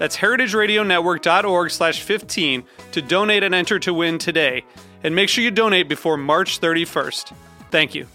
That's heritageradionetwork.org slash 15 to donate and enter to win today. And make sure you donate before March 31st. Thank you.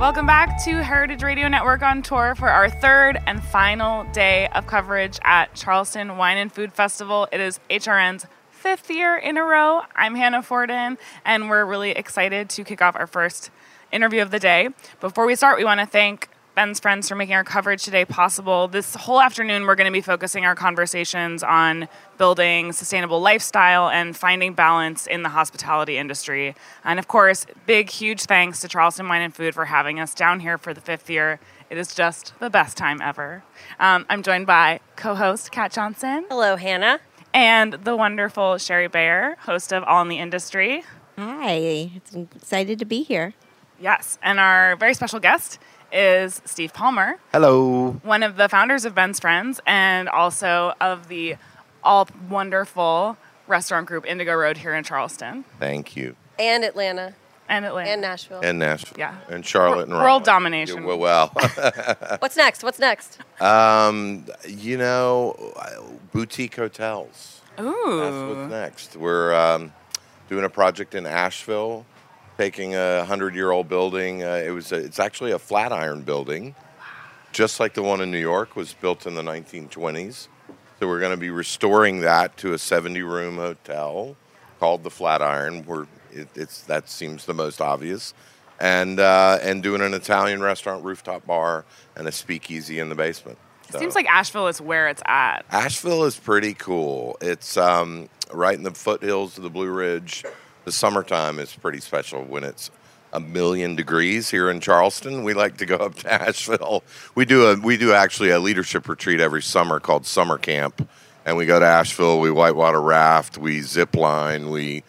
Welcome back to Heritage Radio Network on tour for our third and final day of coverage at Charleston Wine and Food Festival. It is HRN's fifth year in a row. I'm Hannah Fordin, and we're really excited to kick off our first interview of the day. Before we start, we want to thank Ben's friends for making our coverage today possible. This whole afternoon, we're going to be focusing our conversations on building sustainable lifestyle and finding balance in the hospitality industry. And of course, big, huge thanks to Charleston Wine and Food for having us down here for the fifth year. It is just the best time ever. Um, I'm joined by co host Kat Johnson. Hello, Hannah. And the wonderful Shari Bayer, host of All in the Industry. Hi, I'm excited to be here. Yes, and our very special guest is Steve Palmer. Hello. One of the founders of Ben's Friends and also of the all wonderful restaurant group Indigo Road here in Charleston. Thank you. And Atlanta. And Atlanta. And Nashville. And Nashville. Yeah. And Charlotte and World domination. Yeah, well, What's next? What's next? um, you know, boutique hotels. Ooh. That's what's next. We're um, doing a project in Asheville, taking a hundred-year-old building. Uh, it was a, it's actually a Flatiron building, just like the one in New York was built in the 1920s. So we're going to be restoring that to a 70-room hotel called the Flatiron. Where it, it's that seems the most obvious, and uh, and doing an Italian restaurant, rooftop bar, and a speakeasy in the basement. It seems like Asheville is where it's at. Asheville is pretty cool. It's um, right in the foothills of the Blue Ridge. The summertime is pretty special when it's a million degrees here in Charleston. We like to go up to Asheville. We do a we do actually a leadership retreat every summer called Summer Camp, and we go to Asheville. We whitewater raft, we zip line, we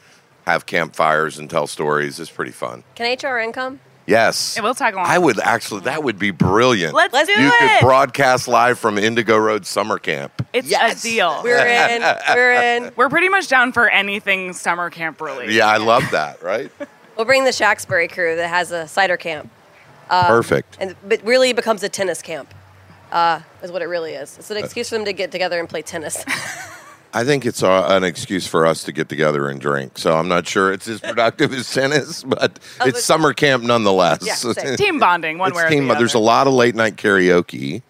have campfires and tell stories. It's pretty fun. Can HRN come? Yes, It will tag along. I would actually. That would be brilliant. Let's, Let's do do you it. could broadcast live from Indigo Road Summer Camp. it's Yes. a deal. We're in. We're in. We're pretty much down for anything summer camp related. Yeah, I love that. Right. We'll bring the Shacksbury crew that has a cider camp, Um, Perfect. and but really becomes a tennis camp. Uh, is what it really is. It's an excuse for them to get together and play tennis. I think it's uh, an excuse for us to get together and drink. So I'm not sure it's as productive as tennis, but Oh, it's summer camp nonetheless. Yeah. Team bonding, one It's way or team- the There's a lot of late night karaoke,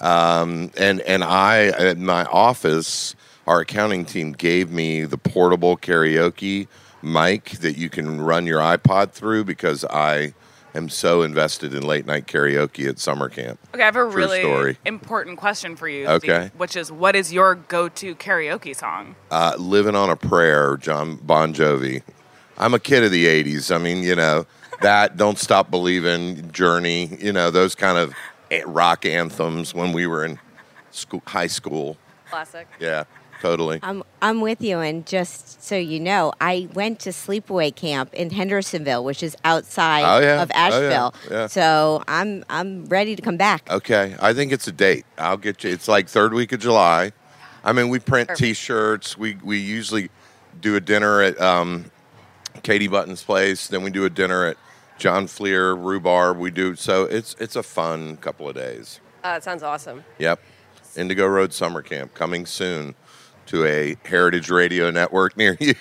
um, and and I at my office, our accounting team gave me the portable karaoke mic that you can run your iPod through because I am so invested in late night karaoke at summer camp. Okay, I have a True really story. important question for you. Okay. Steve, which is, what is your go-to karaoke song? uh, "Living on a Prayer," Jon Bon Jovi. I'm a kid of the '80s. I mean, you know that "Don't Stop Believing," Journey. You know those kind of rock anthems when we were in school, high school. Classic. Yeah, totally. I'm I'm with you, and just so you know, I went to sleepaway camp in Hendersonville, which is outside Oh, yeah. of Oh, yeah. Asheville. Yeah. So I'm I'm ready to come back. Okay, I think it's a date. I'll get you. It's like third week of July. I mean, we print Perfect. T-shirts. We we usually do a dinner at um, Katie Button's place. Then we do a dinner at John Fleer Rhubarb. We do so. It's it's a fun couple of days. Uh, it sounds awesome. Yep. Indigo Road Summer Camp coming soon to a Heritage Radio network near you.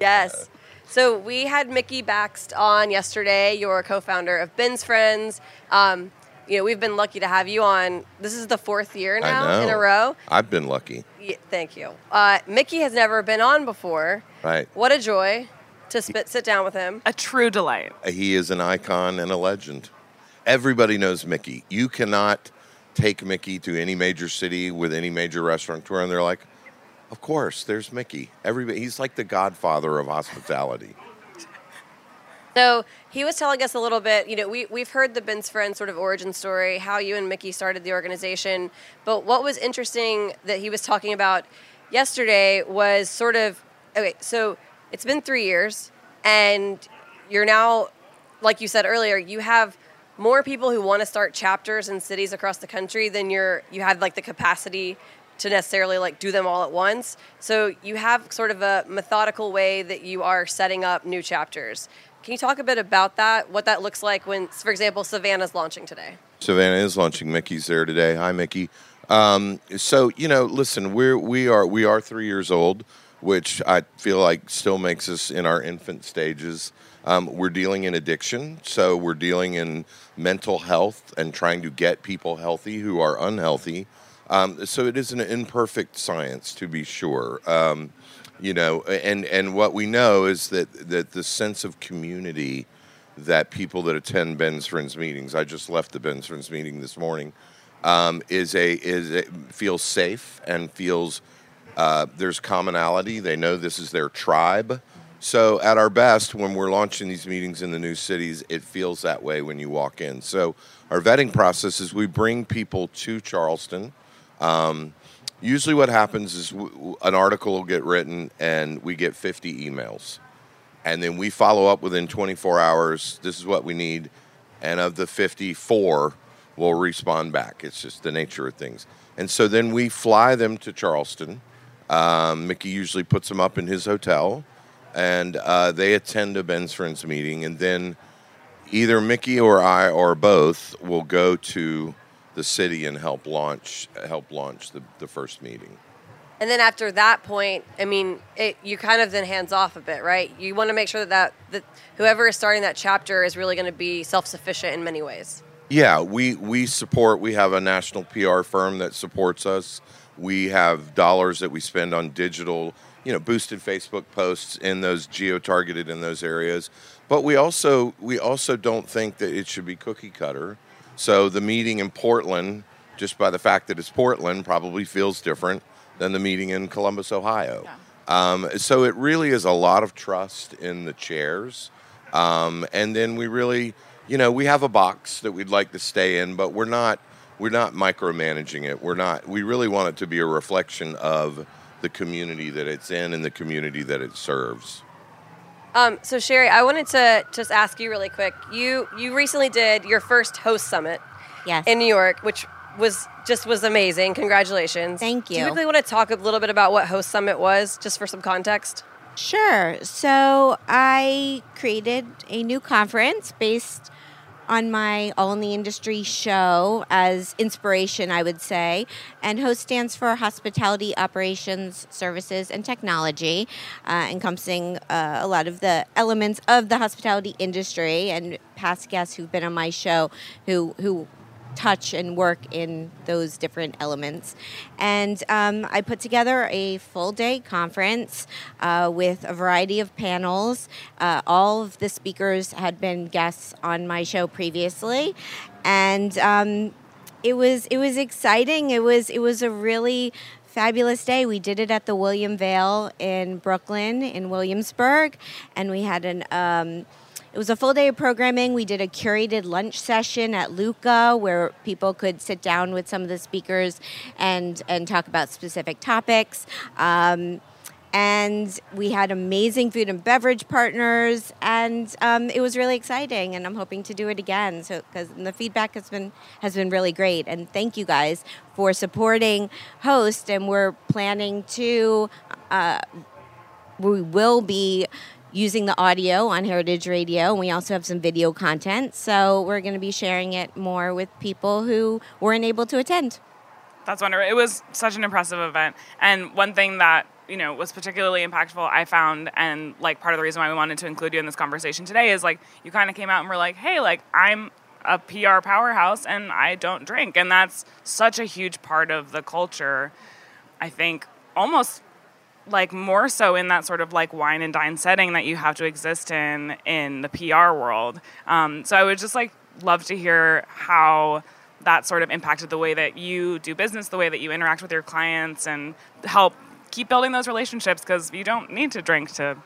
Yes. So we had Mickey Bakst on yesterday, your co-founder of Ben's Friends. Um, you know, we've been lucky to have you on. This is the fourth year now in a row. I've been lucky. Yeah, thank you. Uh, Mickey has never been on before. Right. What a joy to spit, sit down with him. A true delight. He is an icon and a legend. Everybody knows Mickey. You cannot take Mickey to any major city with any major restaurateur, and they're like, "Of course, there's Mickey." Everybody, he's like the godfather of hospitality. So he was telling us a little bit. You know, we we've heard the Ben's Friend sort of origin story, how you and Mickey started the organization. But what was interesting that he was talking about yesterday was sort of okay. So it's been three years, and you're now, like you said earlier, you have more people who want to start chapters in cities across the country than you're you have like the capacity to necessarily like do them all at once. So you have sort of a methodical way that you are setting up new chapters. Can you talk a bit about that? What that looks like when, for example, Savannah's launching today? Savannah is launching. Mickey's there today. Hi, Mickey. Um, so you know, listen, we're we are we are three years old, which I feel like still makes us in our infant stages. Um, we're dealing in addiction, so we're dealing in mental health and trying to get people healthy who are unhealthy. Um, so it is an imperfect science, to be sure. Um, you know, and and what we know is that that the sense of community that people that attend Ben's Friends meetings. I just left the Ben's Friends meeting this morning. Um, is a is a, feels safe and feels uh, there's commonality. They know this is their tribe. So at our best, when we're launching these meetings in the new cities, it feels that way when you walk in. So our vetting process is we bring people to Charleston. Um, usually, what happens is w- an article will get written, and we get 50 emails and then we follow up within 24 hours. This is what we need, and of the 54, we'll respond back. It's just the nature of things. And so then we fly them to Charleston. Um, Mickey usually puts them up in his hotel, and uh, they attend a Ben's Friends meeting, and then either Mickey or I or both will go to the city and help launch help launch the, the first meeting. And then after that point, I mean, it, you kind of then hands off a bit, right? You want to make sure that, that, that whoever is starting that chapter is really going to be self sufficient in many ways. Yeah, we we support. We have a national PR firm that supports us. We have dollars that we spend on digital, you know, boosted Facebook posts in those geo targeted in those areas. But we also we also don't think that it should be cookie cutter. So the meeting in Portland, just by the fact that it's Portland, probably feels different than the meeting in Columbus, Ohio. Um, so it really is a lot of trust in the chairs. Um, and then we really, you know, we have a box that we'd like to stay in, but we're not we're not micromanaging it. We're not. We really want it to be a reflection of the community that it's in and the community that it serves. Um, so Shari, I wanted to just ask you really quick. You you recently did your first host summit Yes. in New York, which was just was amazing. Congratulations. Thank you. Do you quickly want to talk a little bit about what host summit was, just for some context? Sure. So I created a new conference based on my All in the Industry show as inspiration, I would say. And HOST stands for Hospitality Operations, Services, and Technology, uh, encompassing uh, a lot of the elements of the hospitality industry and past guests who've been on my show who, who touch and work in those different elements. And um, I put together a full day conference uh, with a variety of panels. Uh, all of the speakers had been guests on my show previously, and um, it was it was exciting. It was it was a really fabulous day. We did it at the William Vale in Brooklyn, in Williamsburg, and we had an um, it was a full day of programming. We did a curated lunch session at Leuca where people could sit down with some of the speakers and and talk about specific topics. Um, and we had amazing food and beverage partners, and um, it was really exciting. And I'm hoping to do it again. So because the feedback has been has been really great, and thank you guys for supporting Host. And we're planning to. Uh, we will be using the audio on Heritage Radio, and we also have some video content. So we're going to be sharing it more with people who weren't able to attend. That's wonderful. It was such an impressive event. And one thing that, you know, was particularly impactful, I found, and like part of the reason why we wanted to include you in this conversation today is like you kind of came out and were like, hey, like I'm a PR powerhouse and I don't drink. And that's such a huge part of the culture. I think almost like more so in that sort of like wine and dine setting that you have to exist in in the PR world. Um, so I would just like love to hear how that sort of impacted the way that you do business, the way that you interact with your clients, and help keep building those relationships because you don't need to drink to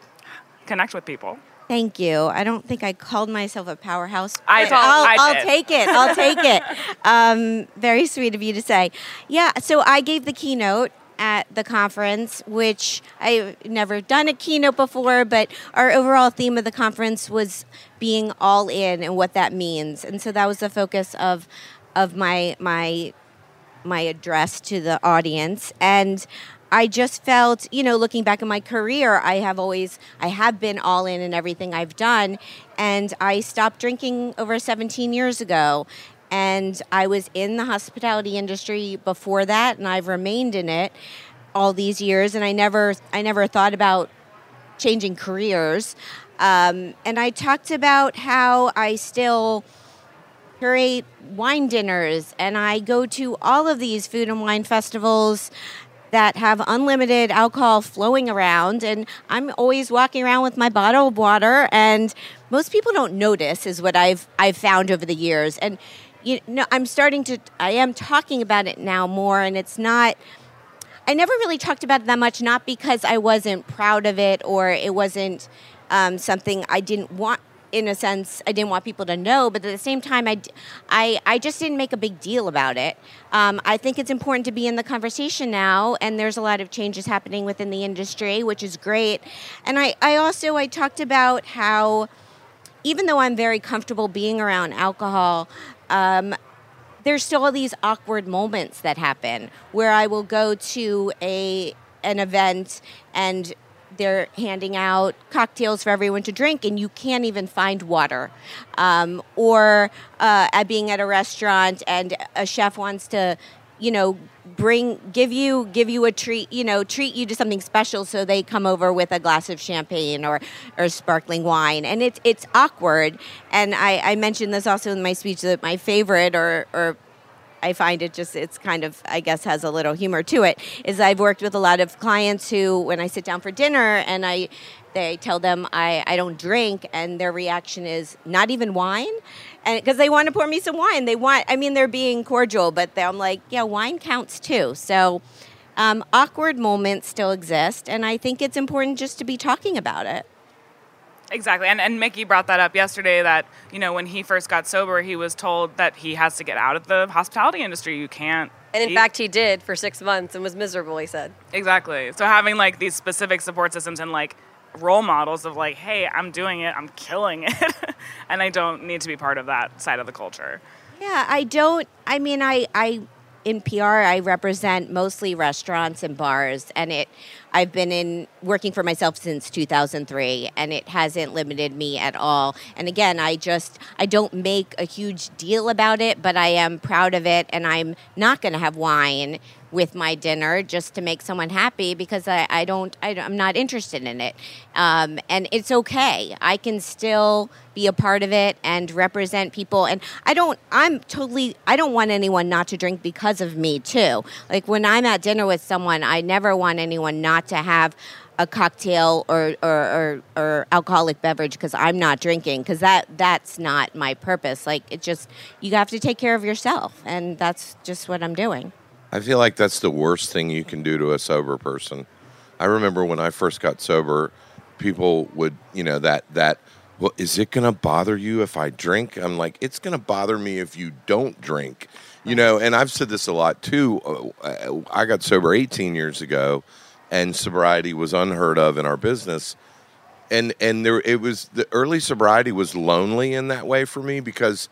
connect with people. Thank you. I don't think I called myself a powerhouse. I but told- I'll, I I'll take it. I'll take it. Um, very sweet of you to say. Yeah. So I gave the keynote at the conference, which I've never done a keynote before, but our overall theme of the conference was being all in and what that means. And so that was the focus of of my my my address to the audience. And I just felt, you know, looking back at my career, I have always I have been all in in everything I've done. And I stopped drinking over 17 years ago and I was in the hospitality industry before that and I've remained in it all these years. And I never I never thought about changing careers. Um, and I talked about how I still curate wine dinners and I go to all of these food and wine festivals that have unlimited alcohol flowing around. And I'm always walking around with my bottle of water and most people don't notice is what I've I've found over the years. And you know I'm starting to I am talking about it now more and it's not I never really talked about it that much, not because I wasn't proud of it or it wasn't um, something I didn't want. In a sense, I didn't want people to know, but at the same time, I, I, I just didn't make a big deal about it. Um, I think it's important to be in the conversation now, and there's a lot of changes happening within the industry, which is great. And I, I also I talked about how even though I'm very comfortable being around alcohol, um, there's still all these awkward moments that happen where I will go to a an event and they're handing out cocktails for everyone to drink and you can't even find water. Um, or uh, being at a restaurant and a chef wants to you know bring give you give you a treat you know treat you to something special so they come over with a glass of champagne or or sparkling wine. And it's it's awkward. And I, I mentioned this also in my speech that my favorite or or I find it just it's kind of I guess has a little humor to it is I've worked with a lot of clients who when I sit down for dinner and I they tell them I, I don't drink and their reaction is not even wine and because they want to pour me some wine they want I mean they're being cordial but they- I'm like yeah wine counts too so um, awkward moments still exist and I think it's important just to be talking about it Exactly. And, and Mickey brought that up yesterday that, you know, when he first got sober, he was told that he has to get out of the hospitality industry. You can't. And in eat- fact, he did for six months and was miserable, he said. Exactly. So having like these specific support systems and like role models of like, hey, I'm doing it, I'm killing it, and I don't need to be part of that side of the culture. Yeah, I don't. I mean, I, I in PR, I represent mostly restaurants and bars, and it. I've been in working for myself since 2003, and it hasn't limited me at all. And again, I just I don't make a huge deal about it, but I am proud of it, and I'm not going to have wine with my dinner just to make someone happy because I, I don't I, am not interested in it. Um, and it's okay. I can still be a part of it and represent people. And i don't i'm totally i don't want anyone not to drink because of me too. Like when i'm at dinner with someone i never want anyone not to have a cocktail or, or, or, or alcoholic beverage because i'm not drinking because that that's not my purpose. Like it just you have to take care of yourself. And that's just what i'm doing I feel like that's the worst thing you can do to a sober person. I remember when I first got sober, people would, you know, that that well, is it going to bother you if I drink? I'm like, it's going to bother me if you don't drink. You know, and I've said this a lot too. Uh, I got sober 18 years ago and sobriety was unheard of in our business. And and there it was the early sobriety was lonely in that way for me because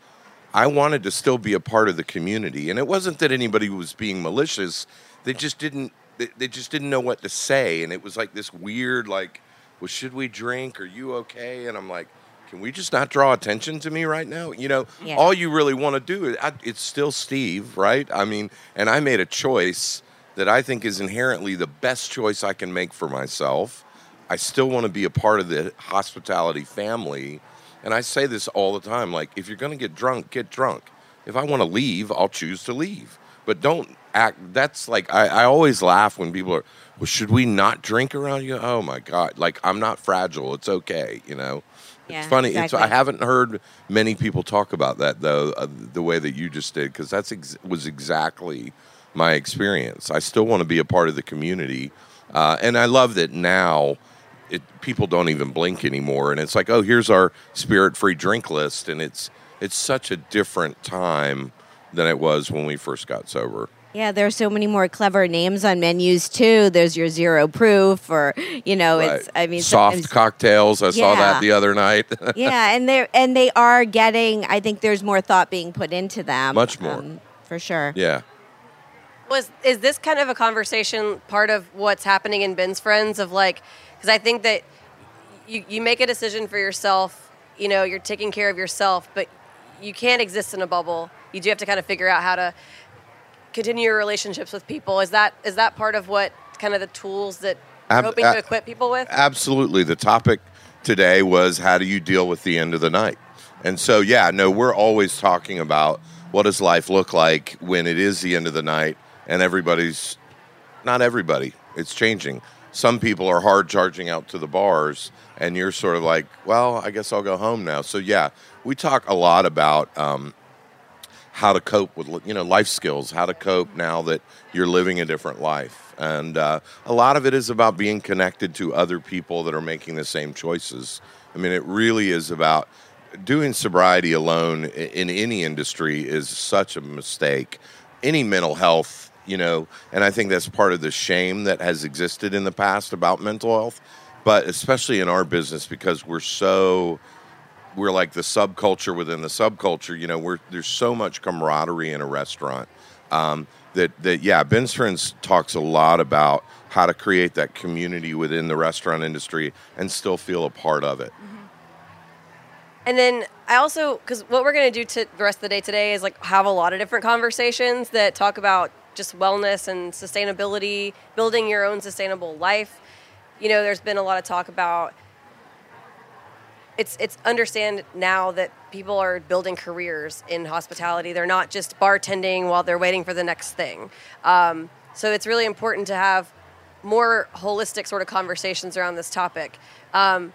I wanted to still be a part of the community, and it wasn't that anybody was being malicious. They just didn't. They, they just didn't know what to say, and it was like this weird, like, well, should we drink? Are you okay? And I'm like, can we just not draw attention to me right now? You know, Yeah. all you really want to do is I, it's still Steve, right? I mean, and I made a choice that I think is inherently the best choice I can make for myself. I still want to be a part of the hospitality family. And I say this all the time like, if you're going to get drunk, get drunk. If I want to leave, I'll choose to leave. But don't act. That's like, I, I always laugh when people are, well, should we not drink around you? Oh my God. Like, I'm not fragile. It's okay, you know? Yeah, it's funny. It's. I haven't heard many people talk about that though, uh, the way that you just did, because that's ex- was exactly my experience. I still want to be a part of the community, uh, and I love that now. It, people don't even blink anymore, and it's like, oh, here's our spirit-free drink list, and it's it's such a different time than it was when we first got sober. Yeah, there are so many more clever names on menus too. There's your zero proof, or you know, it's. I mean, soft cocktails. I saw that the other night. yeah, and they are and they are getting. I think there's more thought being put into them. Much more. um, for sure. yeah. Was is this kind of a conversation part of what's happening in Ben's friends of like because I think that you you make a decision for yourself, you know, you're taking care of yourself, but you can't exist in a bubble. You do have to kind of figure out how to continue your relationships with people. Is that is that part of what kind of the tools that you're Ab- hoping to equip people with? Absolutely. The topic today was how do you deal with the end of the night? And so, yeah, no, we're always talking about what does life look like when it is the end of the night and everybody's not everybody. It's changing. Some people are hard charging out to the bars, and you're sort of like, well, I guess I'll go home now. So, yeah, we talk a lot about um, how to cope with you know life skills, how to cope now that you're living a different life, and uh, a lot of it is about being connected to other people that are making the same choices. I mean, it really is about doing sobriety alone in any industry is such a mistake. Any mental health, you know, and I think that's part of the shame that has existed in the past about mental health, but especially in our business because we're so we're like the subculture within the subculture. You know, we're there's so much camaraderie in a restaurant um, that that yeah, Ben's friends talks a lot about how to create that community within the restaurant industry and still feel a part of it. And then I also, because what we're going to do to the rest of the day today is like have a lot of different conversations that talk about just wellness and sustainability, building your own sustainable life. You know, there's been a lot of talk about it's it's understand now that people are building careers in hospitality. They're not just bartending while they're waiting for the next thing. Um, so it's really important to have more holistic sort of conversations around this topic. Um,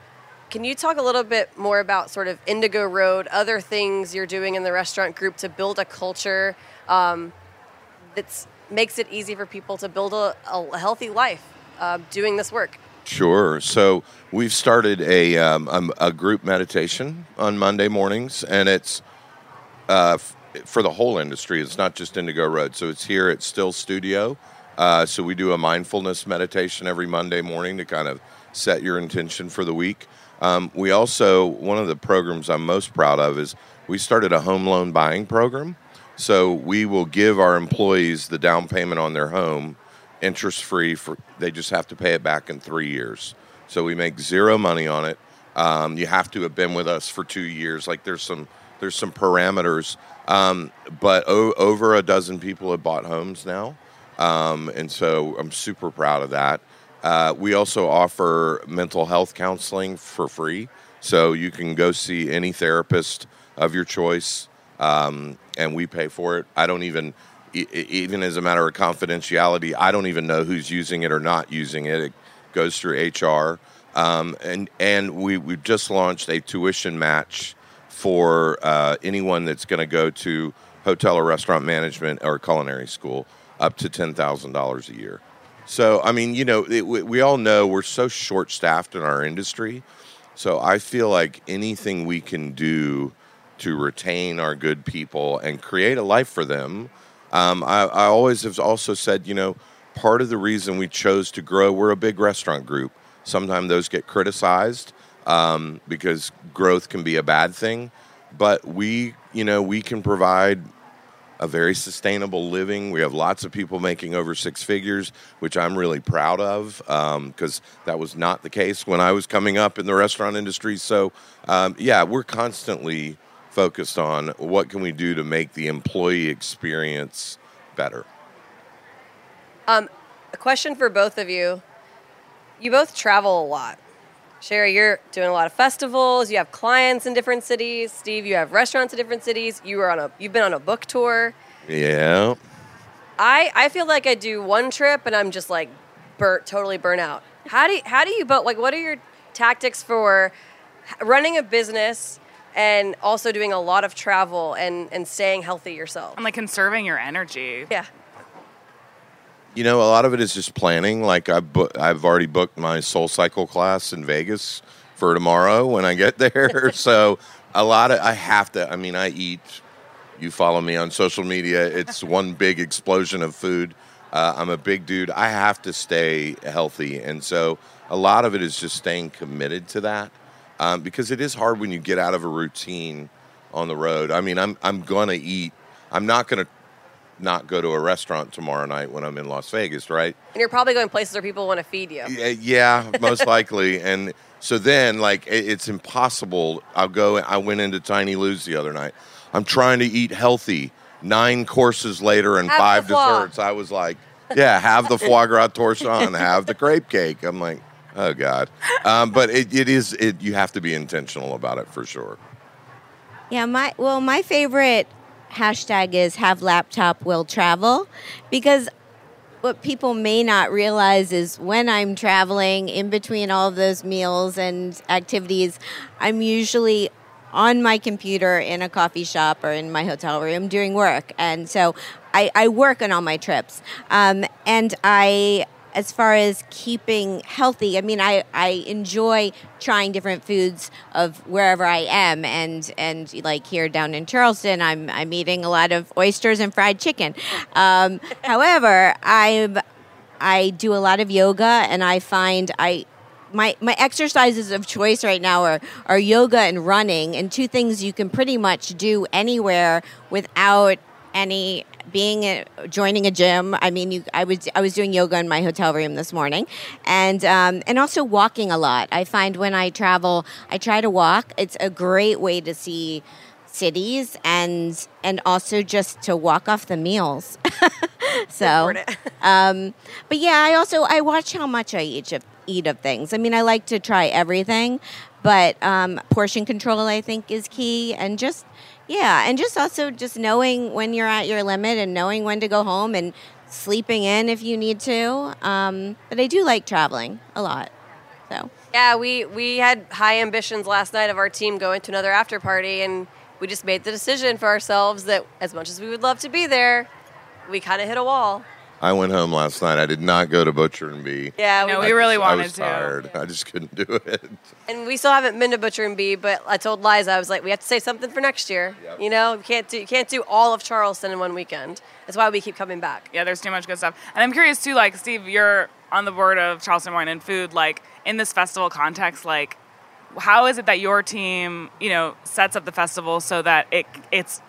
can you talk a little bit more about sort of Indigo Road, other things you're doing in the restaurant group to build a culture um, that makes it easy for people to build a, a healthy life uh, doing this work? Sure. So we've started a um, um, a group meditation on Monday mornings, and it's uh, f- for the whole industry. It's not just Indigo Road. So it's here at Still Studio. Uh, so we do a mindfulness meditation every Monday morning to kind of set your intention for the week. Um, we also one of the programs I'm most proud of is we started a home loan buying program. So we will give our employees the down payment on their home interest free for they just have to pay it back in three years. So we make zero money on it. Um, you have to have been with us for two years. Like there's some there's some parameters. Um, but o- over a dozen people have bought homes now. Um, and so i'm super proud of that. Uh, we also offer mental health counseling for free. So you can go see any therapist of your choice um, and we pay for it i don't even even as a matter of confidentiality, I don't even know who's using it or not using it. It goes through HR, um, and and we we just launched a tuition match for uh, anyone that's going to go to hotel or restaurant management or culinary school up to ten thousand dollars a year. So I mean, you know, it, we, we all know we're so short staffed in our industry. So I feel like anything we can do to retain our good people and create a life for them. Um, I, I always have also said, you know, part of the reason we chose to grow, we're a big restaurant group. Sometimes those get criticized um, because growth can be a bad thing, but we, you know, we can provide a very sustainable living. We have lots of people making over six figures, which I'm really proud of because that was not the case when I was coming up in the restaurant industry. So, um, yeah, we're constantly focused on what can we do to make the employee experience better. Um, A question for both of you. You both travel a lot. Shari, you're doing a lot of festivals. You have clients in different cities. Steve, you have restaurants in different cities. You were on a you've been on a book tour. Yeah. I I feel like I do one trip and I'm just like burnt totally burnt out. How do you, how do you but like what are your tactics for running a business and also doing a lot of travel and and staying healthy yourself? And like conserving your energy. Yeah. You know, a lot of it is just planning. Like I bu- I've already booked my Soul Cycle class in Vegas for tomorrow when I get there. so a lot of I have to. I mean, I eat. You follow me on social media. It's one big explosion of food. Uh, I'm a big dude. I have to stay healthy, and so a lot of it is just staying committed to that um, because it is hard when you get out of a routine on the road. I mean, I'm I'm gonna eat. I'm not gonna not go to a restaurant tomorrow night when I'm in Las Vegas, right? And you're probably going places where people want to feed you. Yeah, yeah, most likely. And so then, like, it, it's impossible. I'll go. I went into Tiny Lou's the other night. I'm trying to eat healthy. Nine courses later and Have five desserts. I was like, yeah, have the foie gras torchon, have the crepe cake. I'm like, oh god. Um, but it, it is. It you have to be intentional about it for sure. Yeah, my well, my favorite hashtag is have laptop will travel because what people may not realize is when I'm traveling in between all of those meals and activities, I'm usually on my computer in a coffee shop or in my hotel room doing work. And so I, I work on all my trips. Um, and I, as far as keeping healthy, I mean, I, I enjoy trying different foods of wherever I am. And, and like here down in Charleston, I'm, I'm eating a lot of oysters and fried chicken. Um, however, I'm, I do a lot of yoga and I find I, my my exercises of choice right now are are yoga and running and two things you can pretty much do anywhere without any being a, joining a gym. I mean, you, I was I was doing yoga in my hotel room this morning, and um, and also walking a lot. I find when I travel, I try to walk. It's a great way to see cities and and also just to walk off the meals. so, um, but yeah, I also I watch how much I eat of eat of things. I mean, I like to try everything, but um, portion control I think is key, and just yeah, and just also just knowing when you're at your limit and knowing when to go home and sleeping in if you need to. Um, but I do like traveling a lot, so. Yeah, we we had high ambitions last night of our team going to another after party, and we just made the decision for ourselves that as much as we would love to be there, we kind of hit a wall. I went home last night. I did not go to Butcher and Bee. Yeah, No, we, we really I wanted was to. tired. I just couldn't do it. and we still haven't been to Butcher and Bee, but I told Liza I was like, we have to say something for next year. Yep. You know, you can't do you can't do all of Charleston in one weekend. That's why we keep coming back. Yeah, there's too much good stuff. And I'm curious too, like Steve, you're on the board of Charleston Wine and Food. Like in this festival context, like how is it that your team, you know, sets up the festival so that it it's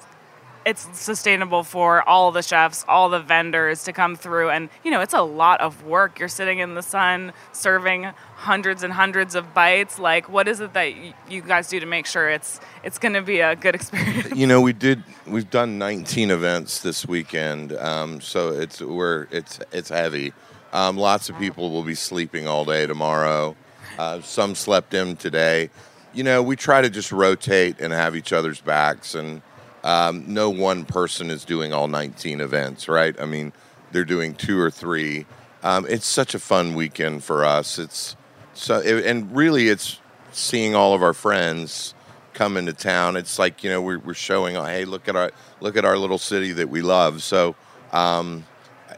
it's sustainable for all the chefs, all the vendors to come through, and you know, it's a lot of work. You're sitting in the sun, serving hundreds and hundreds of bites. Like, what is it that you guys do to make sure it's it's going to be a good experience? you know, we did. We've done 19 events this weekend, um, so it's we're it's it's heavy. Um, lots of people will be sleeping all day tomorrow. Uh, some slept in today. You know, we try to just rotate and have each other's backs, and um, no one person is doing all 19 events, right? I mean, they're doing two or three. Um, it's such a fun weekend for us. It's so, it, and really, it's seeing all of our friends come into town. It's like you know we're, we're showing, hey, look at our look at our little city that we love. So um,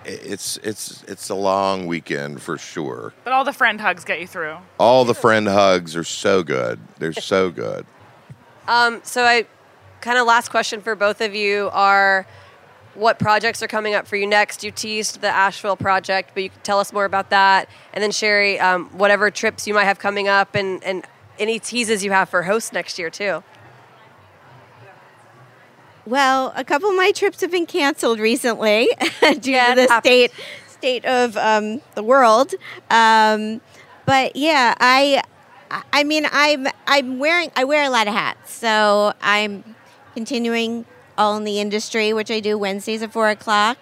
it's it's it's a long weekend for sure. But all the friend hugs get you through. All the friend hugs are so good. They're so good. Um, so I kind of last question for both of you are what projects are coming up for you next? You teased the Asheville project, but you can tell us more about that. And then Shari, um, whatever trips you might have coming up and, and any teases you have for hosts next year too. Well, a couple of my trips have been canceled recently due Yeah, to the state state of um, the world. Um, but yeah, I I mean I'm I'm wearing I wear a lot of hats, so I'm continuing all in the industry, which I do Wednesdays at four o'clock,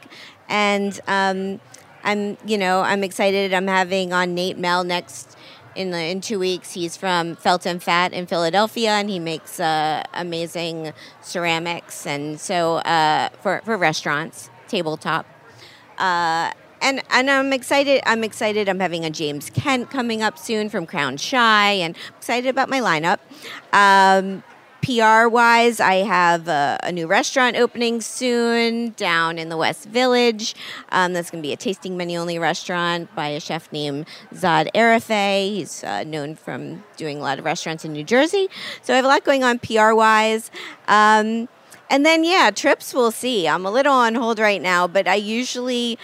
and um, I'm you know I'm excited. I'm having on Nate Mell next in the in two weeks. He's from Felt and Fat in Philadelphia, and he makes uh, amazing ceramics and so uh, for for restaurants, tabletop. Uh, and and I'm excited. I'm excited. I'm having a James Kent coming up soon from Crown Shy, and I'm excited about my lineup. Um, PR wise, I have a, a, new restaurant opening soon down in the West Village. Um, that's going to be a tasting menu only restaurant by a chef named Zad Arafeh. He's uh, known from doing a lot of restaurants in New Jersey. So I have a lot going on PR wise. Um, and then, yeah, trips we'll see. I'm a little on hold right now, but I usually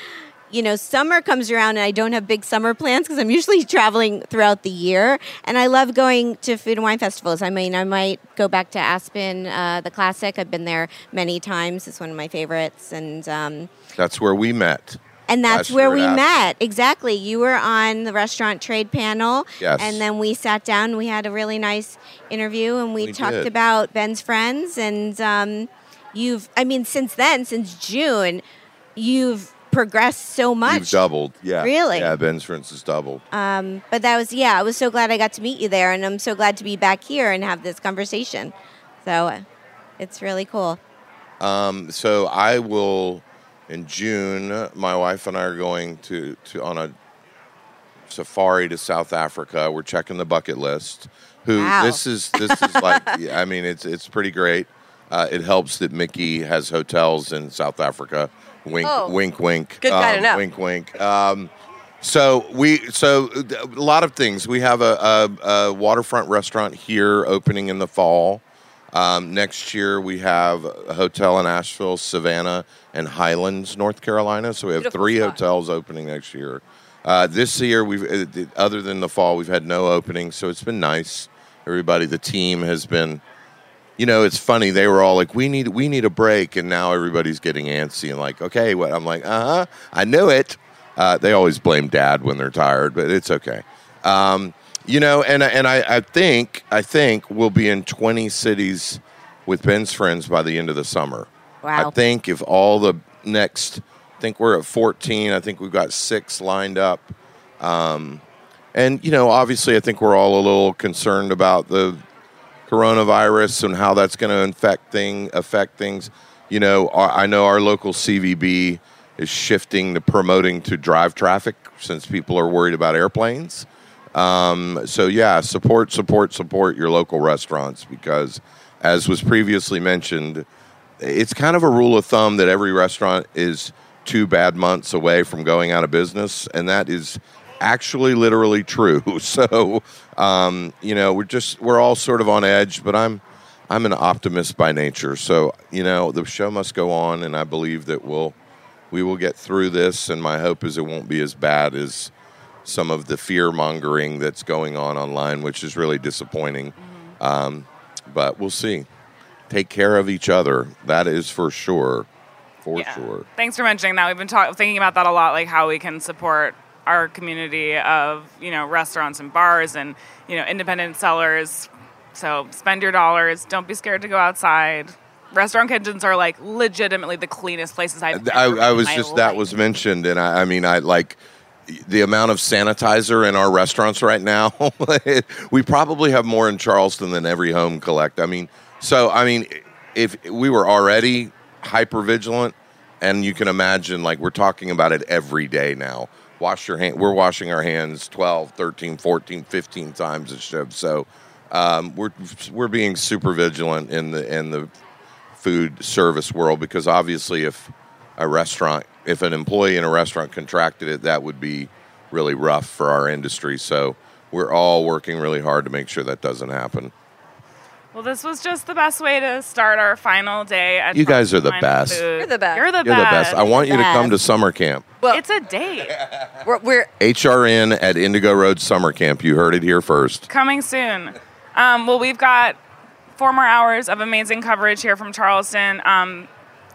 you know, summer comes around and I don't have big summer plans because I'm usually traveling throughout the year. And I love going to food and wine festivals. I mean, I might go back to Aspen, uh, the classic. I've been there many times. It's one of my favorites. And um, that's where we met. And that's where we met. Exactly. You were on the restaurant trade panel. Yes. And then we sat down we had a really nice interview and we, we talked did. about Ben's friends. And um, you've, I mean, since then, since June, you've progressed so much. You've doubled, yeah. Really? Yeah, Ben's friends has doubled. Um, but that was, yeah, I was so glad I got to meet you there, and I'm so glad to be back here and have this conversation. So it's really cool. Um, so I will, in June, my wife and I are going to, to on a safari to South Africa. We're checking the bucket list. Who Wow. this is? This is like, I mean, it's it's pretty great. Uh, it helps that Mickey has hotels in South Africa. Wink, Oh. wink, wink. Good guy to Um, know. Wink, wink. Um, so we, so a lot of things. We have a, a, a waterfront restaurant here opening in the fall. Um, next year we have a hotel in Asheville, Savannah, and Highlands, North Carolina. So we have Beautiful three spot. hotels opening next year. Uh, this year we've, uh, other than the fall, we've had no openings, so it's been nice. Everybody, the team has been you know, it's funny. They were all like, "We need, we need a break," and now everybody's getting antsy and like, "Okay, what?" I'm like, "Uh huh, I knew it." Uh, they always blame Dad when they're tired, but it's okay. Um, you know, and and I, I think I think we'll be in 20 cities with Ben's friends by the end of the summer. Wow. I think if all the next, I think we're at 14. I think we've got six lined up. Um, and you know, obviously, I think we're all a little concerned about the coronavirus and how that's going to infect thing affect things. You know, our, I know our local CVB is shifting to promoting to drive traffic since people are worried about airplanes. Um, so yeah, support, support, support your local restaurants because, as was previously mentioned, it's kind of a rule of thumb that every restaurant is two bad months away from going out of business, and that is actually literally true. So, um, you know, we're just we're all sort of on edge, but I'm I'm an optimist by nature. So, you know, the show must go on, and I believe that we'll we will get through this. And my hope is it won't be as bad as some of the fear mongering that's going on online, which is really disappointing. Um, but we'll see. Take care of each other. That is for sure. For Yeah. sure. Thanks for mentioning that. We've been talk- thinking about that a lot, like how we can support our community of you know restaurants and bars and you know independent sellers. So spend your dollars. Don't be scared to go outside. Restaurant kitchens are like legitimately the cleanest places I've. I, I was just that was mentioned, and I, I mean, I like the amount of sanitizer in our restaurants right now. we probably have more in Charleston than every home collect. I mean, so I mean, if we were already hyper vigilant, and you can imagine, like we're talking about it every day now. Wash your hand. We're washing our hands 12, 13, 14, 15 times a shift. So um, we're we're being super vigilant in the in the food service world because obviously if a restaurant if an employee in a restaurant contracted it that would be really rough for our industry so we're all working really hard to make sure that doesn't happen Well, this was just the best way to start our final day. At You guys are the best. Food. You're the best. You're the you're the best i want you to come to summer camp Well, It's a date we're, we're hrn at indigo road summer camp you heard it here first coming soon. Um, well, we've got four more hours of amazing coverage here from Charleston. Um,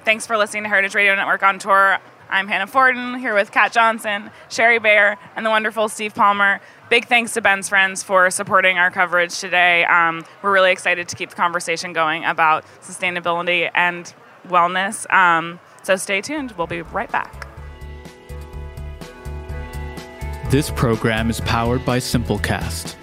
thanks for listening to Heritage Radio Network on tour. I'm Hannah Fordin here with Kat Johnson, Shari Bayer, and the wonderful Steve Palmer. Big thanks to Ben's friends for supporting our coverage today. Um, we're really excited to keep the conversation going about sustainability and wellness. Um, so stay tuned. We'll be right back. This program is powered by Simplecast.